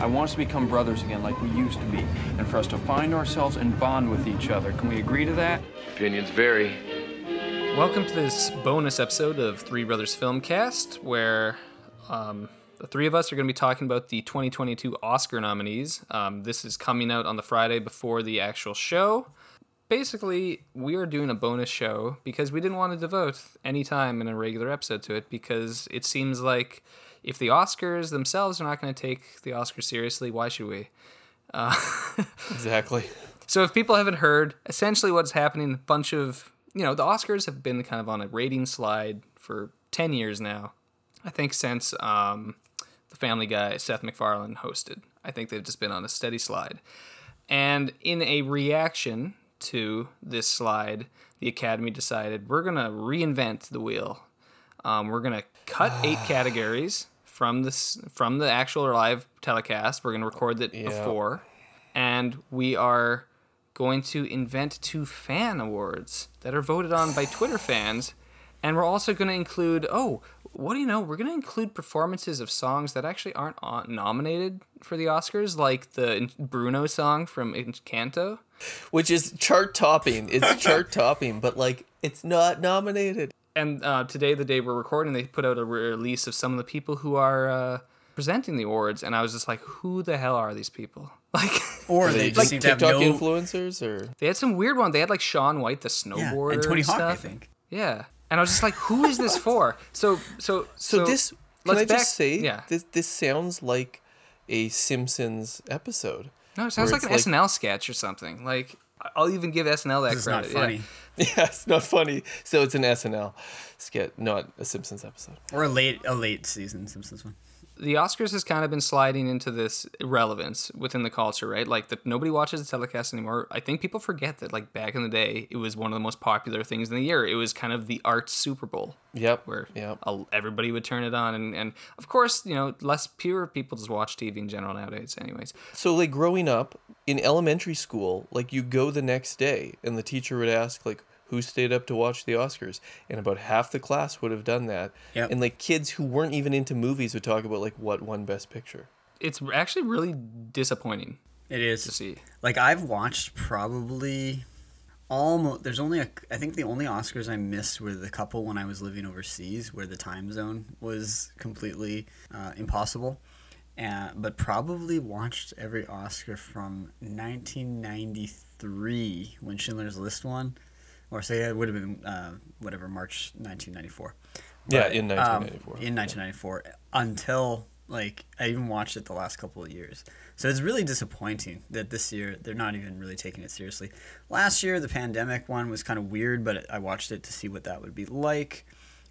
I want us to become brothers again like we used to be, and for us to find ourselves and bond with each other. Can we agree to that? Opinions vary. Welcome to this bonus episode of Three Brothers Filmcast, where um, the three of us are going to be talking about the 2022 Oscar nominees. Um, this is coming out on the Friday before the actual show. Basically, we are doing a bonus show because we didn't want to devote any time in a regular episode to it because it seems like if the Oscars themselves are not going to take the Oscars seriously, why should we? Uh, Exactly. so if people haven't heard, essentially what's happening, a bunch of you know, the Oscars have been kind of on a rating slide for ten years now. I think since um, the Family Guy Seth MacFarlane hosted. I think they've just been on a steady slide. And in a reaction to this slide, the Academy decided we're gonna reinvent the wheel. Um, we're gonna cut eight ah. categories from this from the actual live telecast. We're gonna record it before, and we are going to invent two fan awards that are voted on by Twitter fans. And we're also going to include, oh, what do you know? We're going to include performances of songs that actually aren't nominated for the Oscars, like the Bruno song from Encanto. Which is chart topping. It's chart topping, but like it's not nominated. And uh, today, the day we're recording, they put out a release of some of the people who are uh, presenting the awards. And I was just like, who the hell are these people? Like, Or Are they they just like seem to have TikTok no. influencers or they had some weird one. They had like Shaun White, the Yeah, snowboarder, and Tony Hawk, stuff. I think. Yeah, and I was just like, "Who is this for?" So, so, so, this can let's I back- just say yeah. this this sounds like a Simpsons episode. No, it sounds like an it's like- SNL sketch or something. Like, I'll even give SNL that This is not credit. yeah. Funny. Yeah, it's not funny. So it's an SNL skit, not a Simpsons episode. Or a late a late season Simpsons one. The Oscars has kind of been sliding into this irrelevance within the culture, right? Like that nobody watches the telecast anymore. I think people forget that, like back in the day, it was one of the most popular things in the year. It was kind of the arts Super Bowl. Yep. where Yep. everybody would turn it on and, and of course you know less pure people just watch tv in general nowadays anyways So like growing up in elementary school, like you go the next day and the teacher would ask like who stayed up to watch the Oscars and about half the class would have done that. Yep. And like kids who weren't even into movies would talk about like what won best picture. it's actually really disappointing It is to see Like I've watched probably almost. There's only a. I think the only Oscars I missed were the couple when I was living overseas, where the time zone was completely uh, impossible. Uh, but probably watched every Oscar from 1993 when Schindler's List won, or say it would have been uh, whatever March 1994. Yeah, But, in um, 1994. in 1994 until like I even watched it the last couple of years. So it's really disappointing that this year they're not even really taking it seriously. Last year the pandemic one was kind of weird, but I watched it to see what that would be like.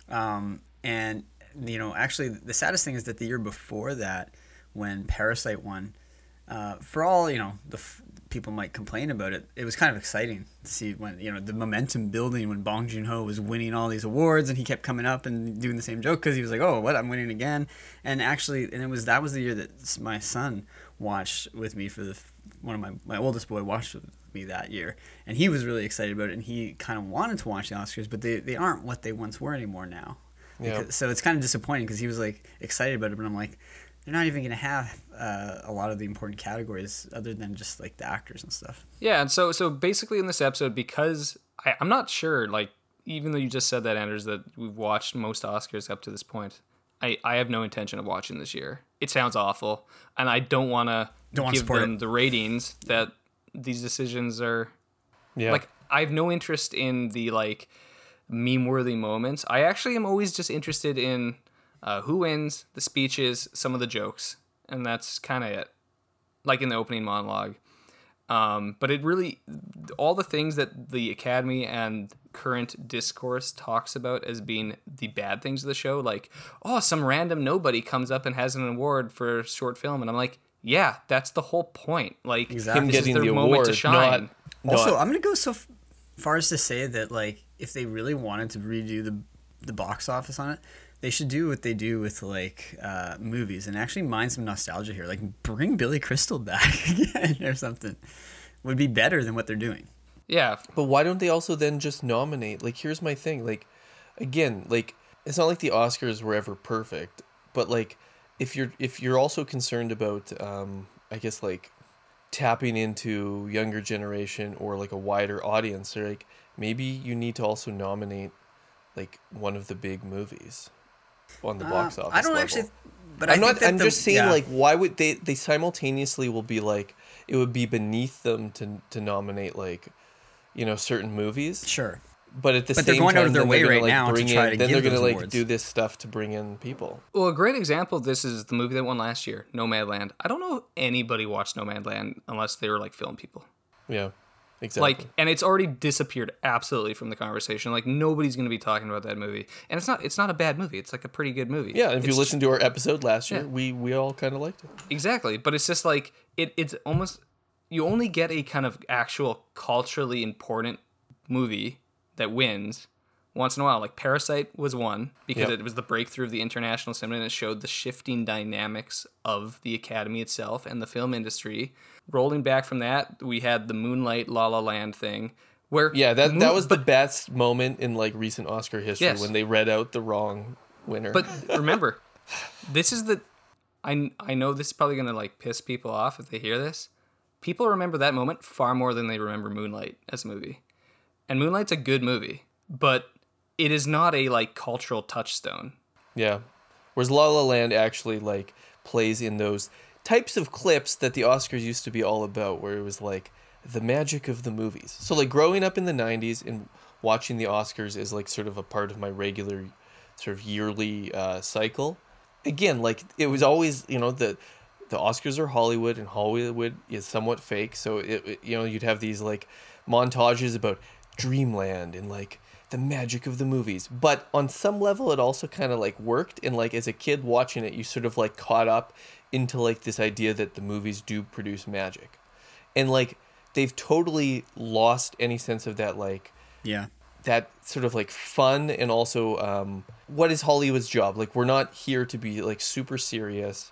Um, and you know, actually the saddest thing is that the year before that when Parasite won uh, for all you know the f- people might complain about it. It was kind of exciting to see when you know the momentum building when Bong Joon-ho was winning all these awards and he kept coming up and doing the same joke because he was like oh what? I'm winning again. And actually and it was that was the year that my son watched with me for the one of my my oldest boy watched with me that year. And he was really excited about it and he kind of wanted to watch the Oscars but they, they aren't what they once were anymore now. Yeah. Because- so it's kind of disappointing because he was like excited about it but I'm like they're not even going to have uh, a lot of the important categories other than just like the actors and stuff. yeah and so so basically in this episode because I, i'm not sure like even though you just said that anders that we've watched most oscars up to this point i i have no intention of watching this year it sounds awful and i don't want to give support them it. the ratings that these decisions are Yeah. like I have no interest in the like meme worthy moments. I actually am always just interested in uh, who wins, the speeches, some of the jokes, and that's kind of it. Like in the opening monologue. Um, but it really, all the things that the Academy and current discourse talks about as being the bad things of the show, like, oh, some random nobody comes up and has an award for a short film. And I'm like, yeah, that's the whole point. Like, Exactly. him this is getting their the moment award, to shine. not Also, not- I'm gonna go so f- far as to say that like if they really wanted to redo the the box office on it, they should do what they do with like uh, movies and actually mine some nostalgia here. Like bring Billy Crystal back again or something would be better than what they're doing. yeah, But why don't they also then just nominate? Like, here's my thing. Like, again, like it's not like the Oscars were ever perfect, but like if you're if you're also concerned about um, I guess like tapping into younger generation or like a wider audience, or like maybe you need to also nominate like one of the big movies on the box Uh, office. I don't level. actually. But I'm I not. think I'm the- just saying, yeah. like, why would they? They simultaneously will be like, it would be beneath them to to nominate like, you know, certain movies. sure. But at the But they're same going out time, of their way they're gonna, right now to bring try in, to then give they're gonna like awards. do this stuff to bring in people. Well, a great example of this is the movie that won last year, Nomadland. I don't know if anybody watched Nomadland unless they were like film people. Yeah, exactly. Like, and it's already disappeared absolutely from the conversation. Like, nobody's going to be talking about that movie, and it's not. It's not a bad movie. It's like a pretty good movie. yeah, if you It's listen to our episode last year, Yeah. we we all kind of liked it. Exactly, but it's just like it. It's almost you only get a kind of actual culturally important movie that wins once in a while. Like Parasite was one because Yep. it was the breakthrough of the international cinema and it showed the shifting dynamics of the Academy itself and the film industry. Rolling back from that, we had the Moonlight La La Land thing. Where Yeah, that that Moon- was the best moment in like recent Oscar history Yes. when they read out the wrong winner. But remember, this is the. I I know this is probably gonna like piss people off if they hear this. People remember that moment far more than they remember Moonlight as a movie, and Moonlight's a good movie, but it is not a like cultural touchstone. Yeah. Whereas La La Land actually like plays in those types of clips that the Oscars used to be all about, where it was like the magic of the movies. So like growing up in the '90s and watching the Oscars is like sort of a part of my regular sort of yearly uh, cycle. Again, like it was always you know the the Oscars are Hollywood and Hollywood is somewhat fake. So it, it- you know you'd have these like montages about dreamland and like the magic of the movies. But on some level, it also kind of like worked. And like as a kid watching it, you sort of like caught up into like this idea that the movies do produce magic, and like they've totally lost any sense of that like Yeah. that sort of like fun and also um, what is Hollywood's job? Like we're not here to be like super serious.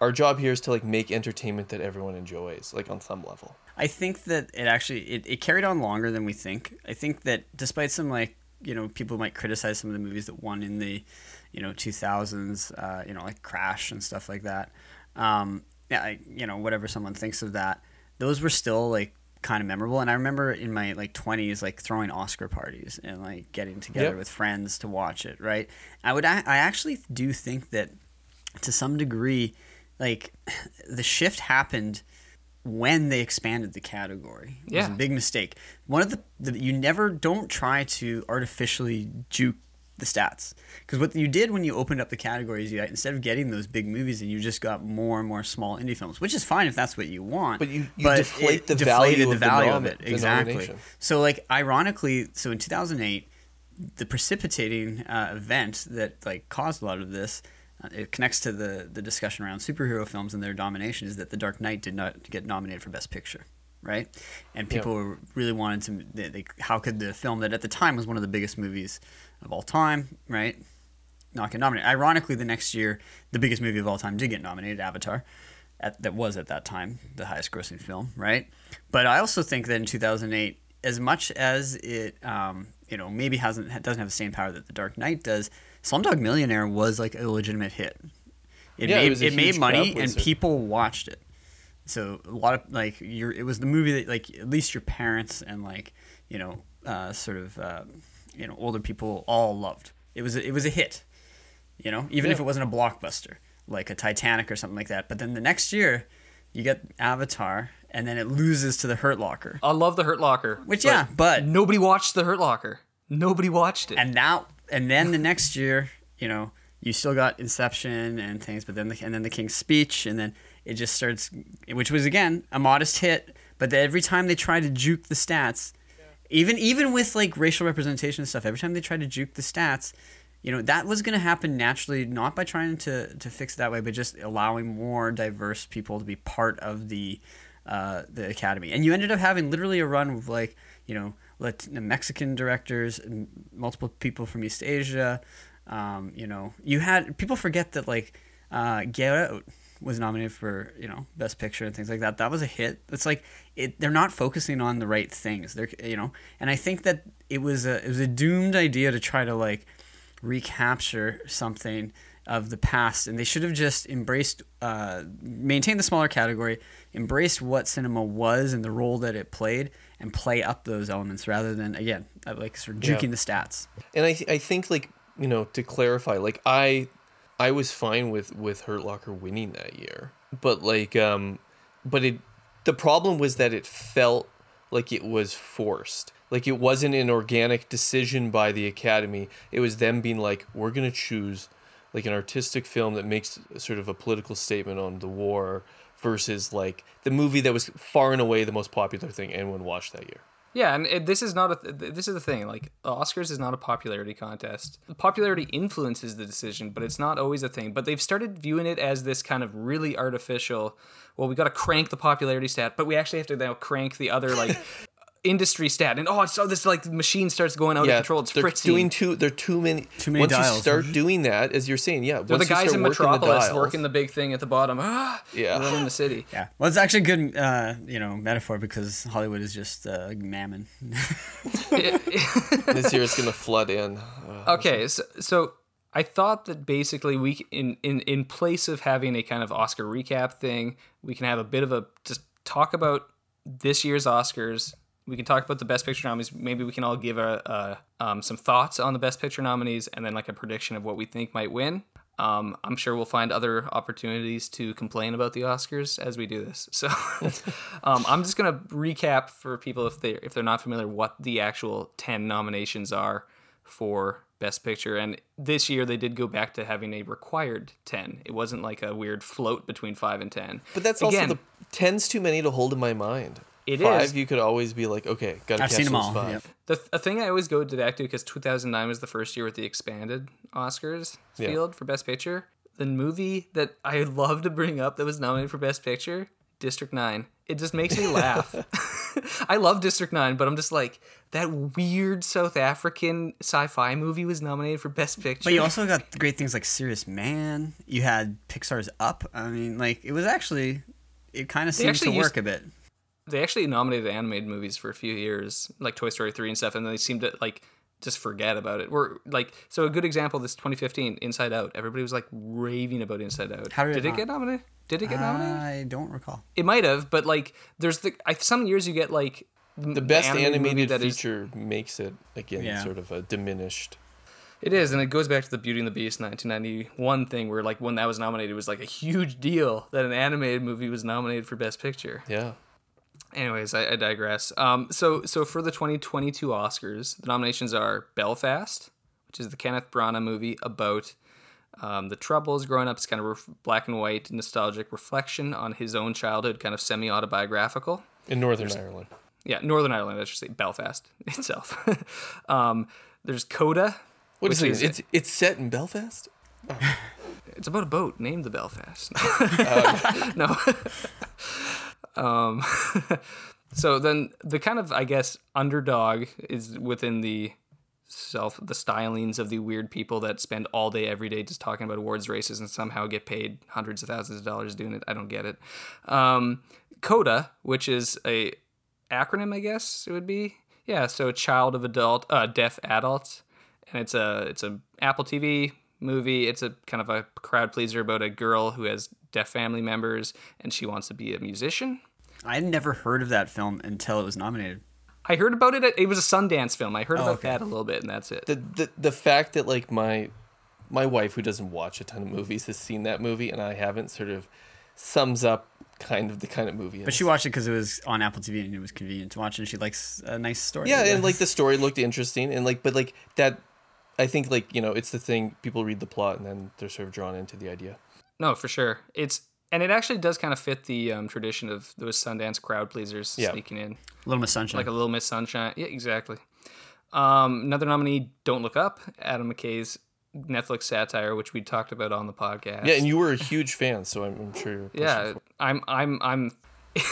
Our job here is to like make entertainment that everyone enjoys, like on some level. I think that it actually it, it carried on longer than we think. I think that despite some like you know people might criticize some of the movies that won in the you know 2000s, uh, you know like Crash and stuff like that. Um, yeah, I, you know whatever someone thinks of that, those were still like kind of memorable. And I remember in my like 20s like throwing Oscar parties and like getting together Yep. with friends to watch it. Right. I would I I actually do think that to some degree like the shift happened when they expanded the category. It was a Yeah. big mistake. One of the, the you never don't try to artificially juke the stats because what you did when you opened up the categories, you instead of getting those big movies, and you just got more and more small indie films, which is fine if that's what you want. But you- you but deflate the deflated value the of the value of it exactly. So like ironically, so in 2008, the precipitating uh, event that like caused a lot of this. Uh, it connects to the the discussion around superhero films and their domination is that The Dark Knight did not get nominated for Best Picture, right? And people were really wanted to. They, they, how could the film that at the time was one of the biggest movies of all time, right, not get nominated? Ironically, the next year, the biggest movie of all time did get nominated, Avatar. At, that was at that time the highest grossing film, right? But I also think that in 2008, as much as it, um, you know, maybe hasn't doesn't have the same power that The Dark Knight does, Slumdog Millionaire was like a legitimate hit. It Yeah, it made a it, made money and people watched it. So a lot of like your it was the movie that like at least your parents and like you know uh, sort of uh, you know older people all loved. It was a, it was a hit, you know, even if it wasn't a blockbuster like a Titanic or something like that. But then the next year, you get Avatar, and then it loses to the Hurt Locker, I love the Hurt Locker, which yeah, but nobody watched the Hurt Locker. Nobody watched it. and now and then the next year, you know, you still got Inception and things, but then the, and then the King's Speech, and then it just starts, which was again a modest hit, but then every time they try to juke the stats, even even with like racial representation and stuff, every time they try to juke the stats, you know that was going to happen naturally, not by trying to to fix it that way, but just allowing more diverse people to be part of the uh, the academy. And you ended up having literally a run of like you know Lat- Mexican directors, and multiple people from East Asia. Um, you know, you had people forget that like uh, Get Out was nominated for you know Best Picture and things like that. That was a hit. It's like it, they're not focusing on the right things. They're you know, and I think that it was a it was a doomed idea to try to like recapture something of the past, and they should have just embraced, uh, maintained the smaller category, embraced what cinema was and the role that it played, and play up those elements rather than again uh, like sort of Yeah. juking the stats. And I, th- I think like you know to clarify, like I, I was fine with with Hurt Locker winning that year, but like um, but it, the problem was that it felt like it was forced. Like it wasn't an organic decision by the Academy. It was them being like, we're gonna choose like an artistic film that makes sort of a political statement on the war versus like the movie that was far and away the most popular thing anyone watched that year. Yeah, and it, this is not a. th- This is the thing. Like Oscars is not a popularity contest. Popularity influences the decision, but it's not always a thing. But they've started viewing it as this kind of really artificial. Well, we got to crank the popularity stat, but we actually have to now crank the other like industry stat. And oh, so this like machine starts going out of control. It's they're fritzing. doing too. They're too many. Too many once dials. you start doing that, as you're saying, yeah. They're the guys in working the Metropolis dials- working the big thing at the bottom. Ah, Yeah. running the city. Yeah, well, it's actually a good uh, you know metaphor because Hollywood is just uh, mammon. this year it's gonna flood in. Uh, Okay, so, so I thought that basically we in in in place of having a kind of Oscar recap thing, we can have a bit of a just talk about this year's Oscars. We can talk about the Best Picture nominees. Maybe we can all give a, a um, some thoughts on the Best Picture nominees, and then like a prediction of what we think might win. Um, I'm sure we'll find other opportunities to complain about the Oscars as we do this. So um, I'm just gonna recap for people if they if they're not familiar what the actual ten nominations are for Best Picture. And this year they did go back to having a required ten. It wasn't like a weird float between five and ten. but that's Again, also the ten's too many to hold in my mind. It Five, is. you could always be like, okay, gotta I've catch seen them those all. five. Yep. The a thing I always go to back to because 2009 was the first year with the expanded Oscars Yeah. field for Best Picture. The movie that I love to bring up that was nominated for Best Picture, District 9. It just makes me laugh. I love District 9, but I'm just like that weird South African sci-fi movie was nominated for Best Picture. But you also got great things like Serious Man. You had Pixar's Up. I mean, like it was actually, it kind of seemed to work used- a bit. They actually nominated animated movies for a few years, like Toy Story 3 and stuff, and then they seemed to like just forget about it. We're like so a good example this 2015 Inside Out. Everybody was like raving about Inside Out. How did it it get nominated? Did it get nominated? I don't recall. It might have, but like there's the I, some years you get like The best animated, movie that is feature makes it again Yeah. sort of a diminished. It is, and it goes back to the Beauty and the Beast 1991 thing, where like when that was nominated, it was like a huge deal that an animated movie was nominated for Best Picture. Yeah. Anyways, I, I digress. Um, so so for the 2022 Oscars, the nominations are Belfast, which is the Kenneth Branagh movie about um, the troubles growing up. It's kind of ref- black and white, nostalgic reflection on his own childhood, kind of semi autobiographical. In Northern Ireland. Yeah, Northern Ireland. I should say Belfast itself. um, there's Coda. What is it? It's it's set in Belfast. It's about a boat named the Belfast. no. Um, so then the kind of I guess underdog is within the self the stylings of the weird people that spend all day every day just talking about awards races and somehow get paid hundreds of thousands of dollars doing it. I don't get it. Um, CODA, which is a acronym, I guess it would be. Yeah, so child of adult, uh, deaf adults, and it's a it's a Apple TV movie. It's a kind of a crowd pleaser about a girl who has deaf family members and she wants to be a musician. I had never heard of that film until it was nominated. I heard about it. It was a Sundance film. I heard oh, about okay. that a little bit, and that's it. The, the the fact that like my my wife who doesn't watch a ton of movies has seen that movie and I haven't sort of sums up kind of the kind of movie. But is. she watched it because it was on Apple TV and it was convenient to watch, and she likes a nice story. Yeah, and like the story looked interesting, and like, but like that, I think like you know, it's the thing people read the plot and then they're sort of drawn into the idea. No, for sure. It's and it actually does kind of fit the um, tradition of those Sundance crowd pleasers Yeah. sneaking in, A Little Miss Sunshine. like a Little Miss Sunshine. Yeah, exactly. Um, another nominee, Don't Look Up, Adam McKay's Netflix satire, which we talked about on the podcast. Yeah, and you were a huge fan, so I'm, I'm sure. You're yeah, for I'm, I'm, I'm.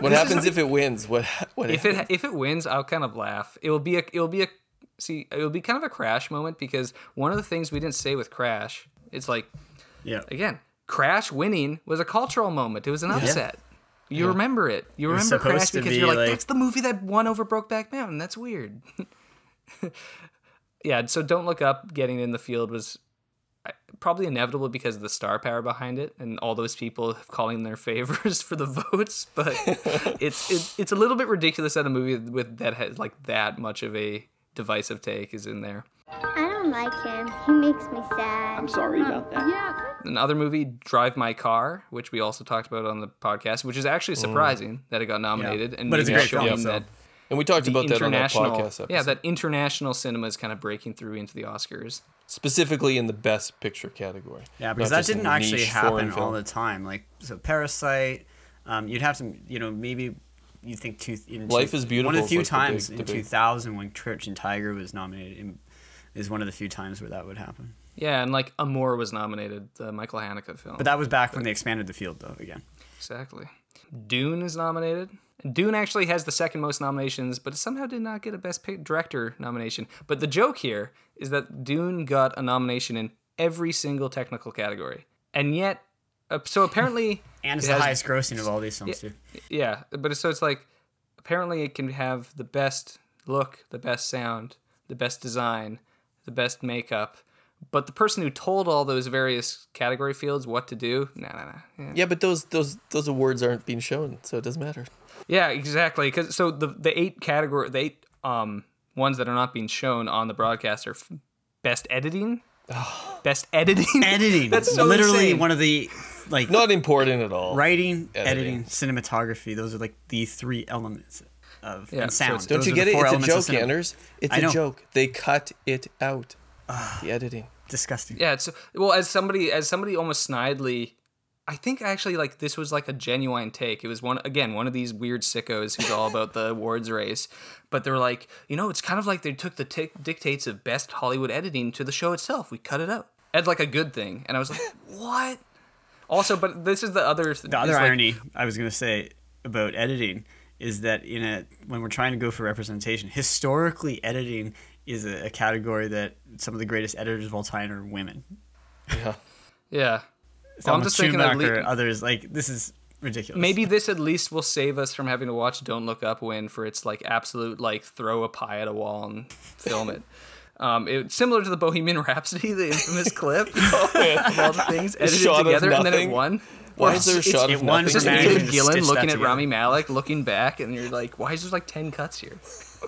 What happens if it wins? What what? If it if it wins, I'll kind of laugh. It will be a, it will be a, see, it will be kind of a crash moment because one of the things we didn't say with Crash, it's like yeah. again, Crash winning was a cultural moment. It was an upset. You remember it. You was remember Crash because be you're like, like- that's the movie that won over Brokeback Mountain. That's weird. yeah, so Don't Look Up getting in the field was uh, probably inevitable because of the star power behind it and all those people calling their favors for the votes. But it's it, it's a little bit ridiculous that a movie with that has like that much of a divisive take is in there. I don't like him. He makes me sad. I'm sorry about that. Another movie, Drive My Car, which we also talked about on the podcast, which is actually surprising that it got nominated and But it's a great film, showing so- that And we talked the about that on that podcast episode. yeah that international cinema is kind of breaking through into the Oscars. specifically in the best picture category. Yeah, because that didn't actually happen foreign all film. the time. Like so, Parasite. Um, you'd have to, you know, maybe you think two. In Life two- is Beautiful One of the few like the times big in 2000 when Crouching Tiger was nominated in, is one of the few times where that would happen. Yeah, and like Amour was nominated, the Michael Haneke film. But that was back when they expanded the field, though. Again, Exactly. Dune is nominated. Dune actually has the second most nominations, but it somehow did not get a Best Director nomination. But the joke here is that Dune got a nomination in every single technical category, and yet, uh, so apparently, and it's it the has- highest grossing of all these films too. Yeah, but so it's like apparently it can have the best look, the best sound, the best design, the best makeup. But the person who told all those various category fields what to do, nah, nah, nah. Yeah, Yeah, but those those those awards aren't being shown, so it doesn't matter. yeah exactly. Because so the the eight category, the eight um ones that are not being shown on the broadcast are f- best editing, best editing, Editing. That's so literally insane. one of the like Not important at all. writing, Editing. editing, cinematography. Those are like the three elements of Yeah, and so sound. it's- Don't Those you get it? It's a joke, cinema. Anders. It's I a know. joke. They cut it out. The editing. Disgusting. Yeah, it's well as somebody as somebody almost snidely I think actually like this was like a genuine take. It was one again, one of these weird sickos who's all about the awards race. But they're like, you know, it's kind of like they took the tic dictates of best Hollywood editing to the show itself. We cut it out. It's like a good thing. And I was like, what? Also, but this is the other The other irony I was going to say about editing is that in a when we're trying to go for representation, historically editing is a, a category that some of the greatest editors of all time are women. Yeah. Yeah. Well, I'm just thinking at Schoonmaker, lea- others like this is ridiculous. maybe this at least will save us from having to watch Don't Look Up win for its like absolute like throw a pie at a wall and film it. Um, it's similar to the Bohemian Rhapsody, the infamous clip of all the things edited shot together and then it won. Why is there a It's- shot it of won It's nothing? just Imagine David to Gillen looking at together. Rami Malek, looking back, and you're like, why is there like ten cuts here?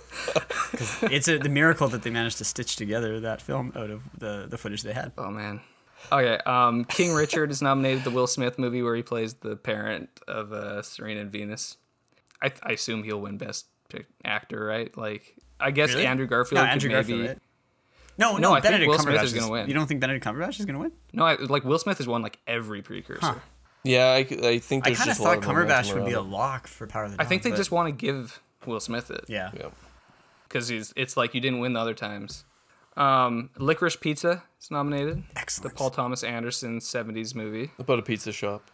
it's a, the miracle that they managed to stitch together that film out of the, the footage they had. Oh man. Okay, um, King Richard is nominated the Will Smith movie where he plays the parent of uh, Serena and Venus. I, I assume he'll win Best Actor, right? Like, I guess Really? Andrew Garfield No, could Andrew maybe. Garfield, right? No, No, no, I think Benedict Will Smith Cumberbatch is gonna win. You don't think Benedict Cumberbatch is going to win? No, I, like Will Smith has won like every precursor. Yeah, I, I think I kind of just a lot thought Cumberbatch would be a lock for Power of the I think they but- just want to give Will Smith it. yeah. it. Yeah. because it's like you didn't win the other times. Um, Licorice Pizza is nominated. Excellent. The Paul Thomas Anderson '70s movie. About a pizza shop.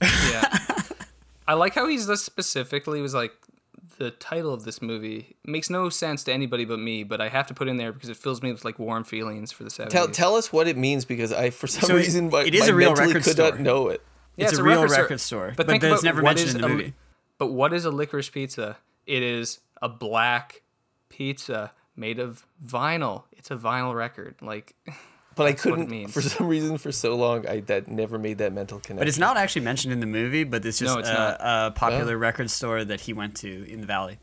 Yeah, I like how he's just specifically was like the title of this movie makes no sense to anybody but me, but I have to put in there because it fills me with like warm feelings for the '70s. Tell, tell us what it means because I, for some So it- reason, my, it is my a real mentally record could store. not know it. Yeah, it's, a, real record record, store, but, think it's about never what mentioned is in the a- movie. But what is a licorice pizza? It is a black pizza made of vinyl. It's a vinyl record. Like, But I That's what it couldn't, means. for some reason, for so long, I that never made that mental connection. But it's not actually mentioned in the movie, but it's just No, it's a, a popular record store that he went to in the valley.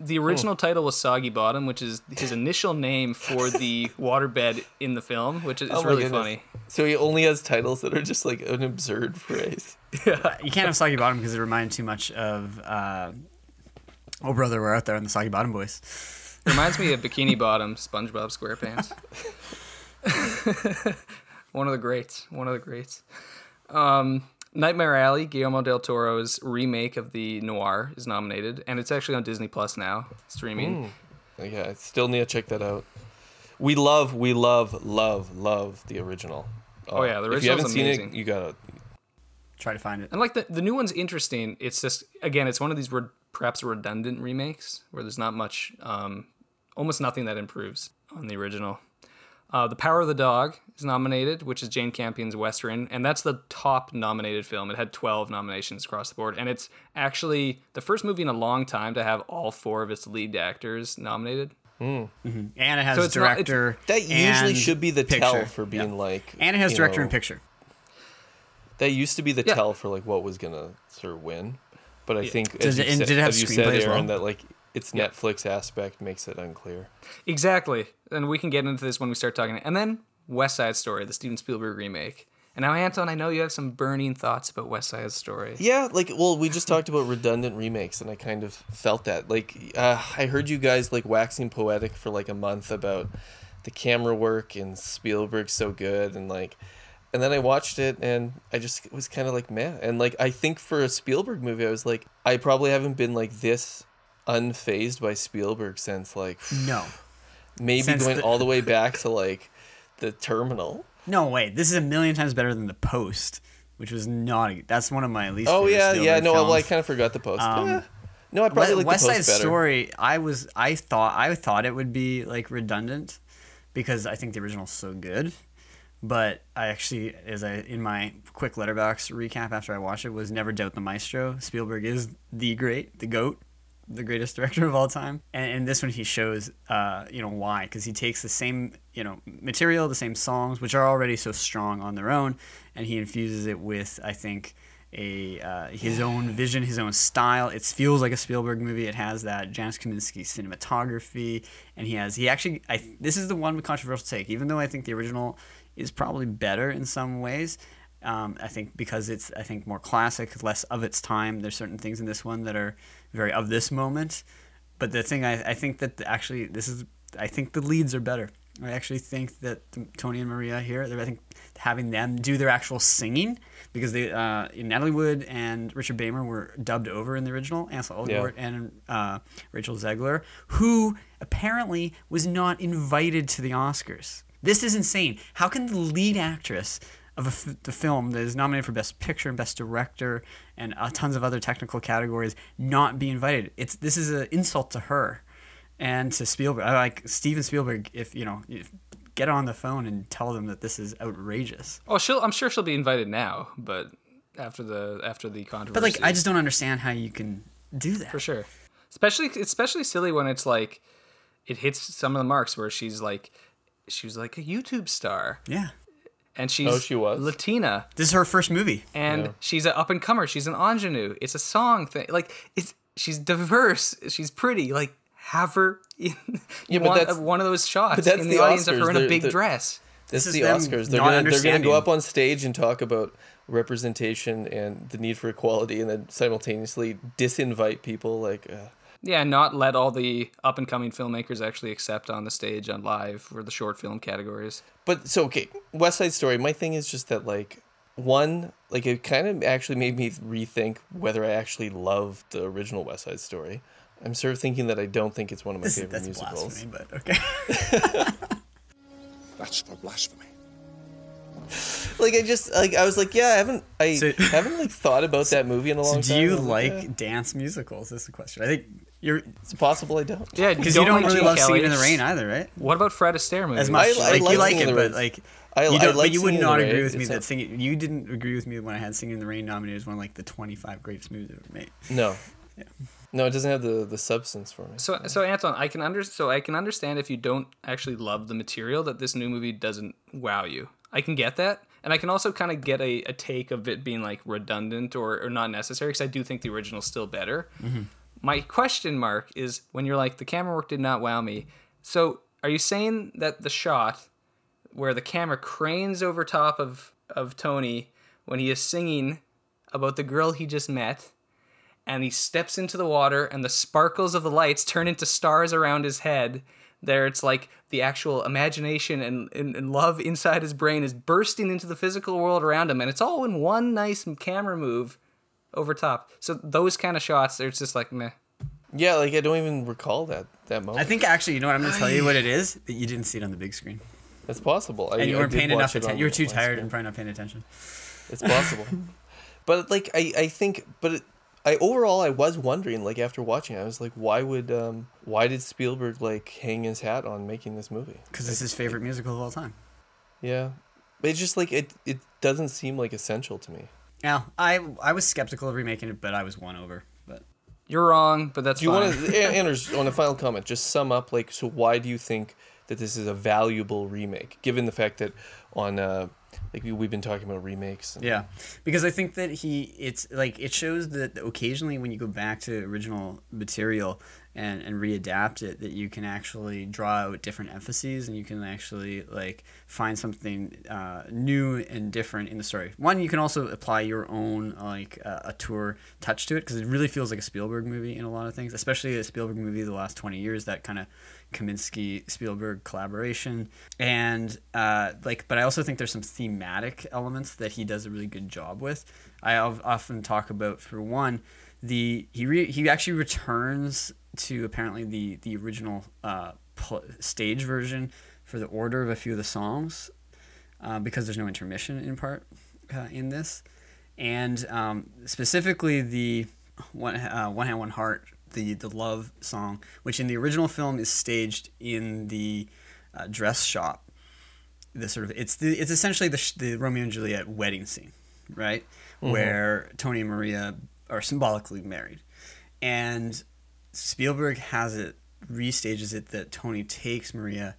the original title was Soggy Bottom, which is his initial name for the waterbed in the film, which is Oh really goodness. funny. So he only has titles that are just like an absurd phrase. yeah. You can't have Soggy Bottom because it reminds too much of uh, Oh Brother, We're Out There and the Soggy Bottom Boys. Reminds me of Bikini Bottom, SpongeBob SquarePants. one of the greats. One of the greats. Um, Nightmare Alley, Guillermo del Toro's remake of the noir, is nominated, and it's actually on Disney Plus now, streaming. Yeah, I still need to check that out. We love, we love, love, love the original. Oh, yeah, the If you haven't seen it, you gotta. Try to find it. And like the the new one's interesting. It's just again, it's one of these re- perhaps redundant remakes where there's not much, um, almost nothing that improves on the original. Uh, the Power of the Dog is nominated, which is Jane Campion's western, and that's the top nominated film. It had 12 nominations across the board, and it's actually the first movie in a long time to have all four of its lead actors nominated. Mhm. And it has So it's not- it's- director. That usually and should be the tell for being Yeah. like. And it has director know, and picture. That used to be the Yeah. tell for like what was gonna sort of win, but I think Does as you it- and said, did it have as you screenplay said, as well? Aaron, that like its Netflix aspect makes it unclear. Exactly. And we can get into this when we start talking. And then West Side Story, the Steven Spielberg remake. And now, Anton, I know you have some burning thoughts about West Side Story. Yeah, like well, we just talked about redundant remakes, and I kind of felt that. Like, uh, I heard you guys like waxing poetic for like a month about the camera work and Spielberg's so good, and like, and then I watched it, and I just was kind of like meh. And like, I think for a Spielberg movie, I was like, I probably haven't been like this unfazed by Spielberg since like No. maybe Since going the- all the way back to like the Terminal. No way. This is a million times better than The Post, which was not. A, that's one of my least. Oh yeah, yeah. Spielberg No, well, I kind of forgot the post. Um, yeah. No, I probably like West the Side post better. Story. I was. I thought. I thought it would be like redundant, because I think the original's so good. But I actually, as I in my quick Letterboxd recap after I watched it, was never doubt the maestro. Spielberg is the great, the goat, the greatest director of all time. And in this one, he shows, uh, you know, why? Because he takes the same, you know, material, the same songs, which are already so strong on their own, and he infuses it with, I think, a uh, his own vision, his own style. It feels like a Spielberg movie. It has that Janusz Kaminski cinematography, and he has he actually. I this is the one with controversial take, even though I think the original is probably better in some ways. Um, I think because it's I think more classic, less of its time. There's certain things in this one that are very of this moment. But the thing I, I think that actually this is I think the leads are better. I actually think that Tony and Maria here, I think having them do their actual singing because they uh, Natalie Wood and Richard Beymer were dubbed over in the original, Ansel Elgort and uh, Rachel Zegler, who apparently was not invited to the Oscars. This is insane. How can the lead actress of a f- the film that is nominated for Best Picture and Best Director and uh, tons of other technical categories not be invited? It's this is an insult to her and to Spielberg. I Like Steven Spielberg, if you know, if, get on the phone and tell them that this is outrageous. Oh, she'll. I'm sure she'll be invited now, but after the after the controversy. But like, I just don't understand how you can do that. for sure. Especially especially silly when it's like it hits some of the marks where she's like she was like a YouTube star Yeah, and she's Oh, she was? Latina this is her first movie. and Yeah. she's an up and comer. She's an ingenue. It's a song thing. Like it's she's diverse. She's pretty. Like have her in Yeah, but one, that's- one of those shots but that's in the, the audience of her in a They're- big dress. This, This is is the Oscars. They're gonna they're gonna go up on stage and talk about representation and the need for equality, and then simultaneously disinvite people. Like, uh, Yeah, not let all the up and coming filmmakers actually accept on the stage on live for the short film categories. but so okay, West Side Story. My thing is just that like one, like it kind of actually made me rethink whether I actually love the original West Side Story. I'm sort of thinking that I don't think it's one of my This, favorite that's musicals. blasphemy, but okay. That's for blasphemy. Like I just like I was like, yeah, I haven't I So- haven't like thought about that movie in a long so time. do you I was like yeah, eh. dance musicals? Is the question. I think you're it's possible I don't. Yeah, because you don't like really Gene love Kelly. singing in the rain either, right? What about Fred Astaire movies? As much I- I like, like you like it, but Rain. like I- you I don't, like but you would Singing in the not Rain. agree with me It's that singing. You didn't agree with me when I had "Singing in the Rain" nominated as one of like the twenty-five greatest movies ever made. No. No, it doesn't have the, the substance for me. So, so Anton, I can under so I can understand if you don't actually love the material that this new movie doesn't wow you. I can get that, and I can also kind of get a, a take of it being like redundant or, or not necessary because I do think the original's still better. Mm-hmm. My question mark is when you're like the camera work did not wow me. So, are you saying that the shot where the camera cranes over top of of Tony when he is singing about the girl he just met? and he steps into the water and the sparkles of the lights turn into stars around his head there it's like the actual imagination and, and, and love inside his brain is bursting into the physical world around him and it's all in one nice camera move over top so those kind of shots there's just like meh Yeah, like I don't even recall that that moment. I think actually, you know what I'm going to tell you what it is that you didn't see it on the big screen, that's possible. I, and you weren't paying enough attention. You were too tired screen. and probably not paying attention. It's possible. but like I, I think but it, I overall I was wondering like after watching it, I was like why would um why did Spielberg like hang his hat on making this movie? Because it's his favorite musical of all time. Yeah. It's just like it it doesn't seem like essential to me. Now, I I was skeptical of remaking it, but I was won over. But You're wrong, but that's Do you want to, Anders, on a final comment, just sum up like so? Why do you think that this is a valuable remake, given the fact that on uh, like we, we've been talking about remakes? and- Yeah, because I think that he it's like it shows that occasionally when you go back to original material and and readapt it, that you can actually draw out different emphases and you can actually like find something uh, new and different in the story. One, you can also apply your own like uh, auteur touch to it because it really feels like a Spielberg movie in a lot of things, especially a Spielberg movie the last twenty years. That kind of Kaminski Spielberg collaboration. And uh, like but I also think there's some thematic elements that he does a really good job with. I often talk about for one the he re- he actually returns to apparently the the original uh, pl- stage version for the order of a few of the songs uh, because there's no intermission in part uh, in this, and um, specifically the one uh, one hand one heart the the love song, which in the original film is staged in the uh, dress shop. The sort of it's the it's essentially the sh- the Romeo and Juliet wedding scene, right, where Tony and Maria are symbolically married, and Spielberg has it restages it that Tony takes Maria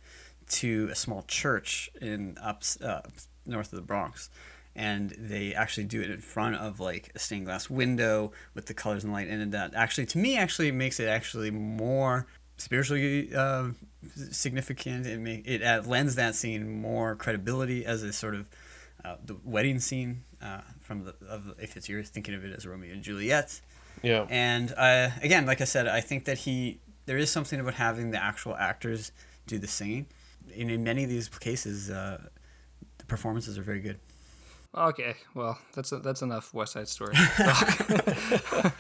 to a small church in up uh, north of the Bronx, and they actually do it in front of like a stained glass window with the colors and light, and that actually to me actually makes it actually more spiritually uh, significant. It make it uh, lends that scene more credibility as a sort of uh, the wedding scene uh, from the of, if it's you're thinking of it as Romeo and Juliet. Yeah. And uh, again, like I said, I think that he there is something about having the actual actors do the singing. And in many of these cases, uh, the performances are very good. Okay, well, that's that's enough West Side Story.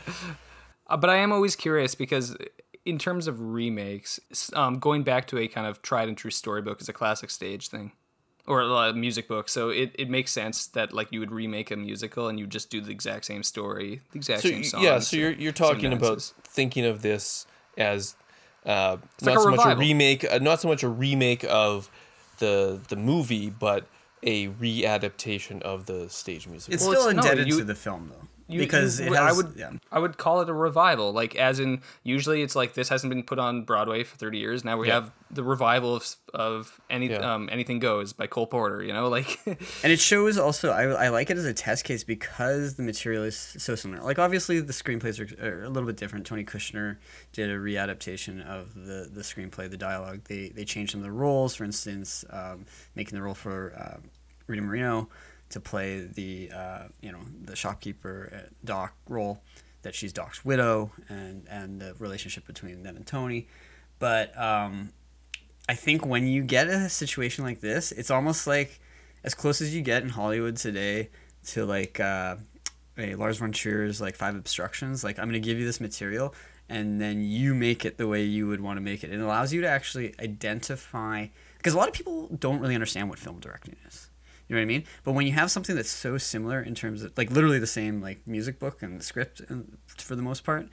Uh, but I am always curious because, in terms of remakes, um, going back to a kind of tried and true storybook is a classic stage thing, or a music book. So it, it makes sense that like you would remake a musical and you just do the exact same story, the exact So same songs. yeah, so you're you're talking about thinking of this as uh, not a so much a remake, uh, not so much a remake of the the movie, but a readaptation of the stage music. It's Well, still it's- no, indebted you- to the film, though, You- because you- it has. I would yeah. I would call it a revival, like as in usually it's like this hasn't been put on Broadway for thirty years. Now we Yeah. have the revival of of any Yeah. um, anything goes by Cole Porter. You know, like And it shows also, I, I like it as a test case because the material is so similar. Like, obviously, the screenplays are, are a little bit different. Tony Kushner did a readaptation of the, the screenplay, the dialogue. They, they changed some of the roles, for instance, um, making the role for uh, Rita Moreno to play the, uh, you know, the shopkeeper uh, Doc role, that she's Doc's widow, and, and the relationship between them and Tony. But um, I think when you get a situation like this, it's almost like as close as you get in Hollywood today to like uh, a Lars von Trier's like Five Obstructions. Like I'm going to give you this material, and then you make it the way you would want to make it. It allows you to actually identify because a lot of people don't really understand what film directing is. You know what I mean? But when you have something that's so similar in terms of like literally the same like music book and the script and for the most part,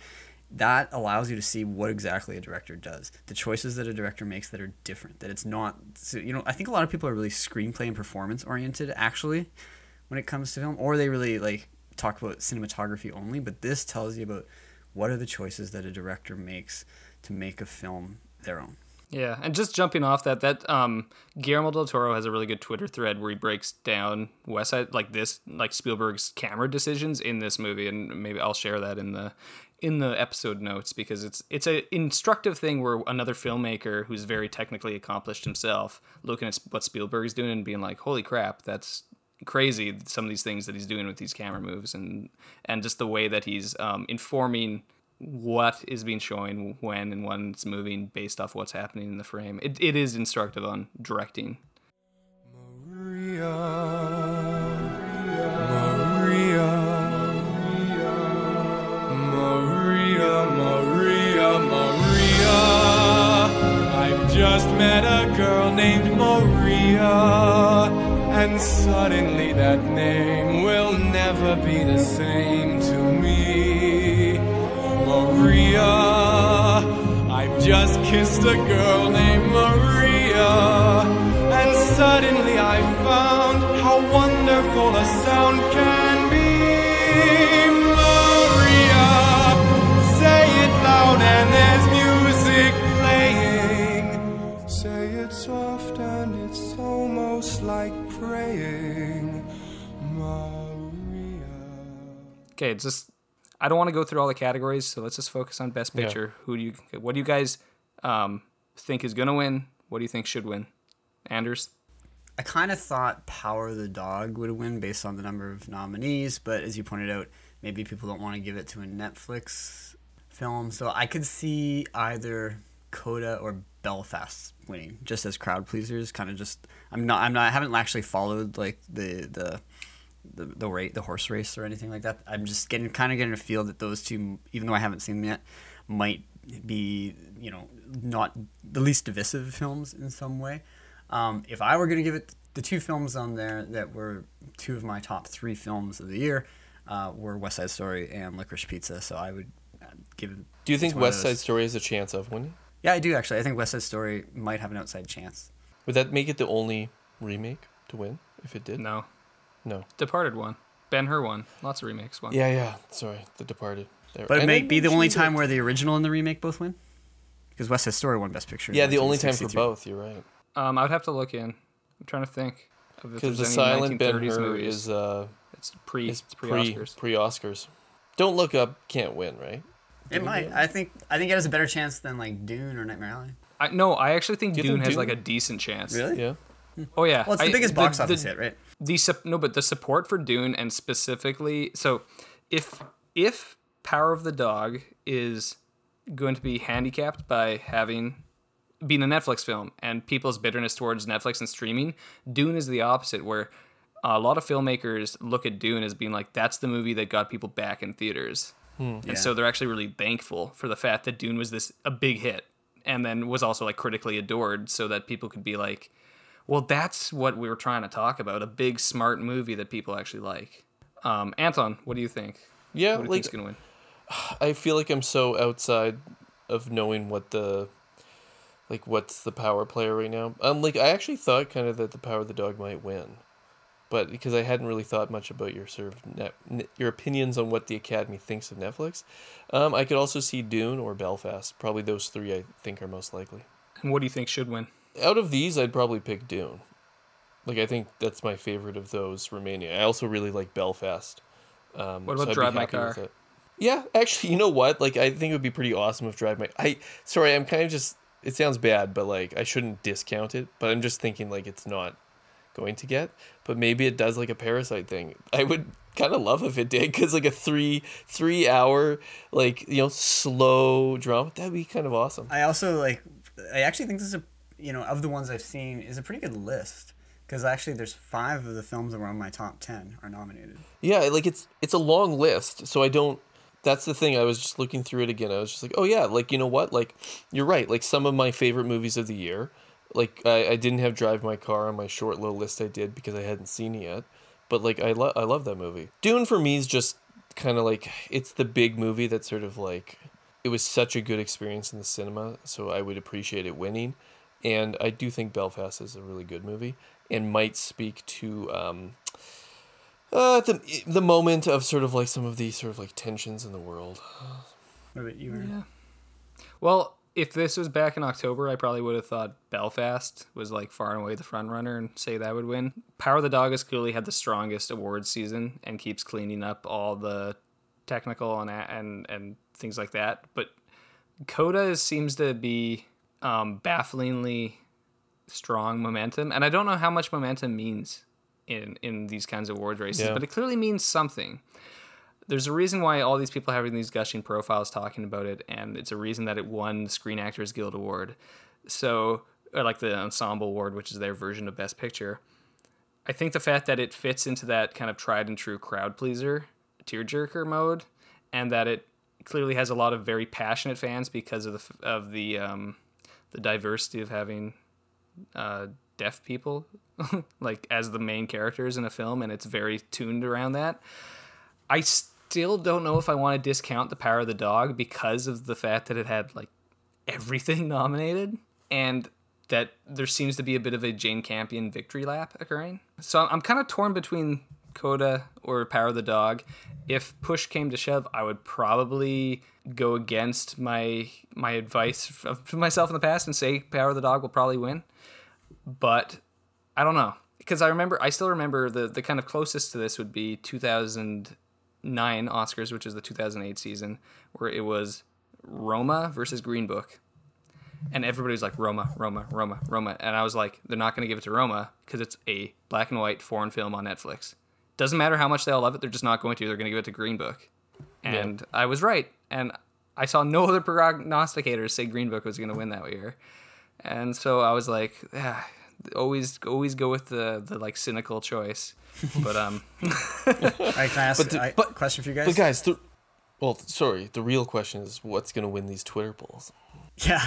that allows you to see what exactly a director does, the choices that a director makes that are different. That it's not, so, you know, I think a lot of people are really screenplay and performance oriented actually when it comes to film, or they really like talk about cinematography only. But this tells you about what are the choices that a director makes to make a film their own. Yeah, and just jumping off that, that um, Guillermo del Toro has a really good Twitter thread where he breaks down West Side, like this, like Spielberg's camera decisions in this movie, and maybe I'll share that in the in the episode notes because it's it's a instructive thing where another filmmaker who's very technically accomplished himself looking at what Spielberg's doing and being like, "Holy crap, that's crazy!" Some of these things that he's doing with these camera moves and and just the way that he's um, informing what is being shown when and when it's moving based off what's happening in the frame. It, it is instructive on directing. Maria, Maria, Maria, Maria, Maria. I've just met a girl named Maria, and suddenly that name will never be the same. Maria. I've just kissed a girl named Maria. And suddenly I found how wonderful a sound can be. Maria, say it loud and there's music playing. Say it soft and it's almost like praying. Maria. Okay, just I don't want to go through all the categories, so let's just focus on best Yeah. picture. Who do you what do you guys um, think is gonna win? What do you think should win? Anders? I kind of thought Power of the Dog would win based on the number of nominees, but as you pointed out, maybe people don't want to give it to a Netflix film. So I could see either Coda or Belfast winning, just as crowd pleasers. Kind of just I'm not I'm not I haven't actually followed like the the the the rate the horse race or anything like that. I'm just getting kind of getting a feel that those two, even though I haven't seen them yet, might be you know not the least divisive films in some way. Um, if I were going to give it the two films on there that were two of my top three films of the year uh, were West Side Story and Licorice Pizza. So I would uh, give. it- Do you think West Side Story has a chance of winning? Yeah, I do actually. I think West Side Story might have an outside chance. Would that make it the only remake to win if it did? No. No. Departed won. Ben Hur won. Lots of remakes won. Yeah, yeah. Sorry, The Departed. There. But it And may be the only time that- where the original and the remake both win. Because West Side Story won Best Picture. Yeah, the only time for both. You're right. Um, I would have to look in. I'm trying to think. of if Because the any silent Ben Hur is uh it's pre is pre pre Oscars. pre Oscars. Don't look up. Can't win, right? It might. I think. I think it has a better chance than like Dune or Nightmare Alley. I, no, I actually think Do you Dune has like a decent chance. Really? Yeah. Oh yeah. Well, it's the I- biggest box office hit, right? The sup- no, but the support for Dune and specifically, so if if Power of the Dog is going to be handicapped by having being a Netflix film and people's bitterness towards Netflix and streaming, Dune is the opposite, where a lot of filmmakers look at Dune as being like that's the movie that got people back in theaters, hmm. Yeah. and so they're actually really thankful for the fact that Dune was this a big hit and then was also like critically adored, so that people could be like, well, that's what we were trying to talk about—a big, smart movie that people actually like. Um, Anton, what do you think? Yeah, What do you like gonna win? I feel like I'm so outside of knowing what the like what's the power player right now. Um, like I actually thought kind of that the power of the dog might win, but because I hadn't really thought much about your sort of net, your opinions on what the Academy thinks of Netflix, um, I could also see Dune or Belfast. Probably those three I think are most likely. And what do you think should win? Out of these, I'd probably pick Dune. Like I think that's my favorite of those remaining. I also really like Belfast. Um, What about I'd Drive My Car? Yeah, actually, you know what? Like, I think it would be pretty awesome if Drive My. I sorry, I'm kind of just. It sounds bad, but like I shouldn't discount it. But I'm just thinking like it's not going to get. But maybe it does like a Parasite thing. I would kind of love if it did, because like a three three hour like you know slow drama that'd be kind of awesome. I also like. I actually think this is a you know of the ones I've seen is a pretty good list because actually there's five of the films that were on my top ten are nominated. Yeah, like it's it's a long list, so I don't. That's the thing. I was just looking through it again. I was just like, oh yeah, like you know what? Like you're right. Like some of my favorite movies of the year. Like I, I didn't have Drive My Car on my short little list. I did because I hadn't seen it yet. But like I love I love that movie. Dune for me is just kind of like it's the big movie that sort of like it was such a good experience in the cinema, so I would appreciate it winning. And I do think Belfast is a really good movie and might speak to um, uh, the the moment of sort of like some of these sort of like tensions in the world. What about you? Aaron? Well, if this was back in October, I probably would have thought Belfast was like far and away the front runner and say that would win. Power of the Dog has clearly had the strongest awards season and keeps cleaning up all the technical and and and things like that. But Coda seems to be um, bafflingly strong momentum, and I don't know how much momentum means in in these kinds of award races, Yeah. but it clearly means something there's a reason why all these people are having these gushing profiles talking about it, and it's a reason that it won the Screen Actors Guild Award. So, or like the Ensemble Award, which is their version of Best Picture. I think the fact that it fits into that kind of tried and true crowd pleaser, tearjerker mode, and that it clearly has a lot of very passionate fans because of the of the um, the diversity of having uh, deaf people like as the main characters in a film, and it's very tuned around that. I still don't know if I want to discount the Power of the Dog because of the fact that it had like everything nominated and that there seems to be a bit of a Jane Campion victory lap occurring. So I'm kind of torn between Coda or Power of the Dog. If push came to shove, I would probably go against my my advice for myself in the past and say Power of the Dog will probably win. But I don't know because I remember I still remember the the kind of closest to this would be 2009 2009 Oscars, which is the 2008 season, where it was Roma versus Green Book. And everybody was like, Roma, Roma, Roma, Roma. And I was like, they're not going to give it to Roma because it's a black and white foreign film on Netflix. Doesn't matter how much they all love it, they're just not going to. They're going to give it to Green Book. And I was right. And I saw no other prognosticators say Green Book was going to win that year. And so I was like, ah, always always go with the, the like cynical choice. But um All right, can I ask But the- a but- question for you guys? But guys, the well, sorry, the real question is what's gonna win these Twitter polls? Yeah.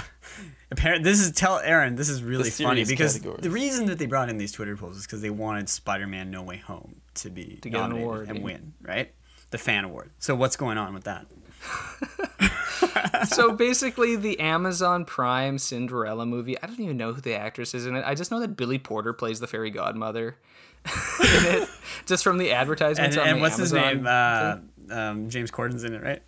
Apparently, this is tell Aaron. This is really funny because categories. the reason that they brought in these Twitter polls is because they wanted Spider-Man: No Way Home to be To get an nominated award, and yeah. win, right? The fan award. So what's going on with that? so basically the Amazon Prime Cinderella movie. I don't even know who the actress is in it. I just know that Billy Porter plays the fairy godmother in it, just from the And, advertisements on and what's Amazon his name? Uh, um, James Corden's in it, right?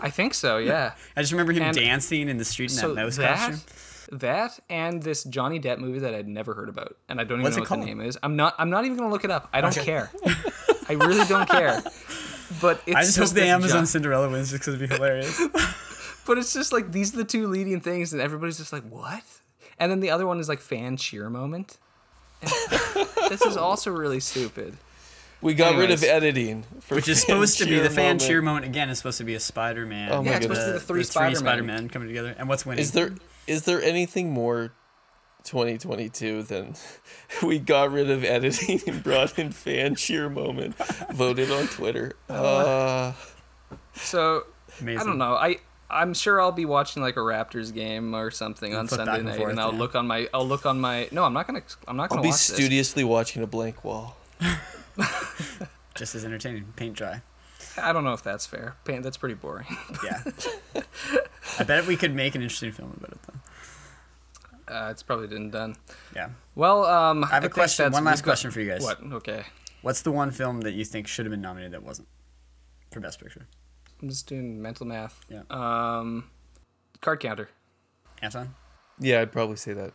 I think so. Yeah. I just remember him And- dancing in the street in so that mouse that costume. that and this Johnny Depp movie that I'd never heard about, and I don't even What's know what called? the name is. I'm not. I'm not even gonna look it up. I don't care. I really don't care. But it's I just hope the Amazon John- Cinderella wins just because it'd be hilarious. But it's just like these are the two leading things, and everybody's just like, what? And then the other one is like fan cheer moment. This is also really stupid. We got rid of editing, for Which is supposed to be the fan moment. cheer moment again. Is supposed to be a Spider-Man. Oh my Yeah, it's supposed to be the three Spider-Men. Spider-Men coming together. And what's winning? Is there is there anything more 2022 then we got rid of editing and brought in fan cheer moment, voted on Twitter? Uh, So Amazing. I don't know. I I'm sure I'll be watching like a Raptors game or something on flip back Sunday and night, forth, and I'll yeah. look on my I'll look on my. No, I'm not gonna. I'm not I'll gonna be watch this. studiously watching a blank wall. Just as entertaining. Paint dry. I don't know if that's fair. Pain, that's pretty boring. Yeah. I bet we could make an interesting film about it though. Uh, it's probably been done. Yeah. Well, um, I have a question. One last we've got- question for you guys. What? Okay. What's the one film that you think should have been nominated that wasn't for Best Picture? I'm just doing mental math. Yeah. Um, card counter. Anton? Yeah, I'd probably say that.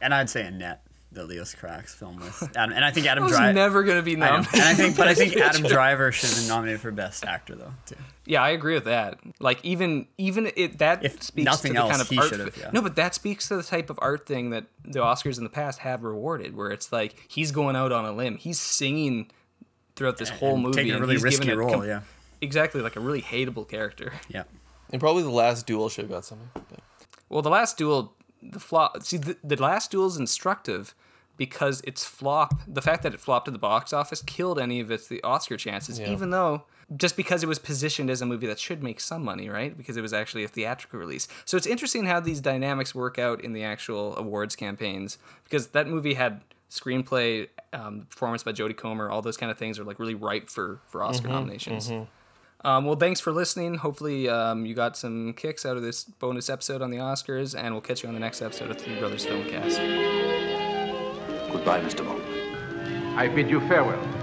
And I'd say Annette, the Leos Carax film with Adam. And I think Adam Driver. never gonna be I nominated. And I think, but I think Adam Driver should have been nominated for Best Actor though too. Yeah, I agree with that. Like even even it that If speaks nothing to the else, kind of he art. should've, yeah. No, but that speaks to the type of art thing that the Oscars in the past have rewarded, where it's like he's going out on a limb, he's singing throughout this whole And movie, taking a really he's risky role. com- yeah. exactly like a really hateable character. Yeah. And probably the last duel should have got something. but- Well, the last duel, the flop. See, the, the last duel is instructive because its flop, the fact that it flopped at the box office, killed any of its the Oscar chances. Yeah. Even though, just because it was positioned as a movie that should make some money, right? Because it was actually a theatrical release. So it's interesting how these dynamics work out in the actual awards campaigns because that movie had screenplay, um, performance by Jodie Comer, all those kind of things are like really ripe for for Oscar nominations. Um, well, thanks for listening. Hopefully, um, you got some kicks out of this bonus episode on the Oscars, and we'll catch you on the next episode of Three Brothers Filmcast. Goodbye, Mr. Bond. I bid you farewell.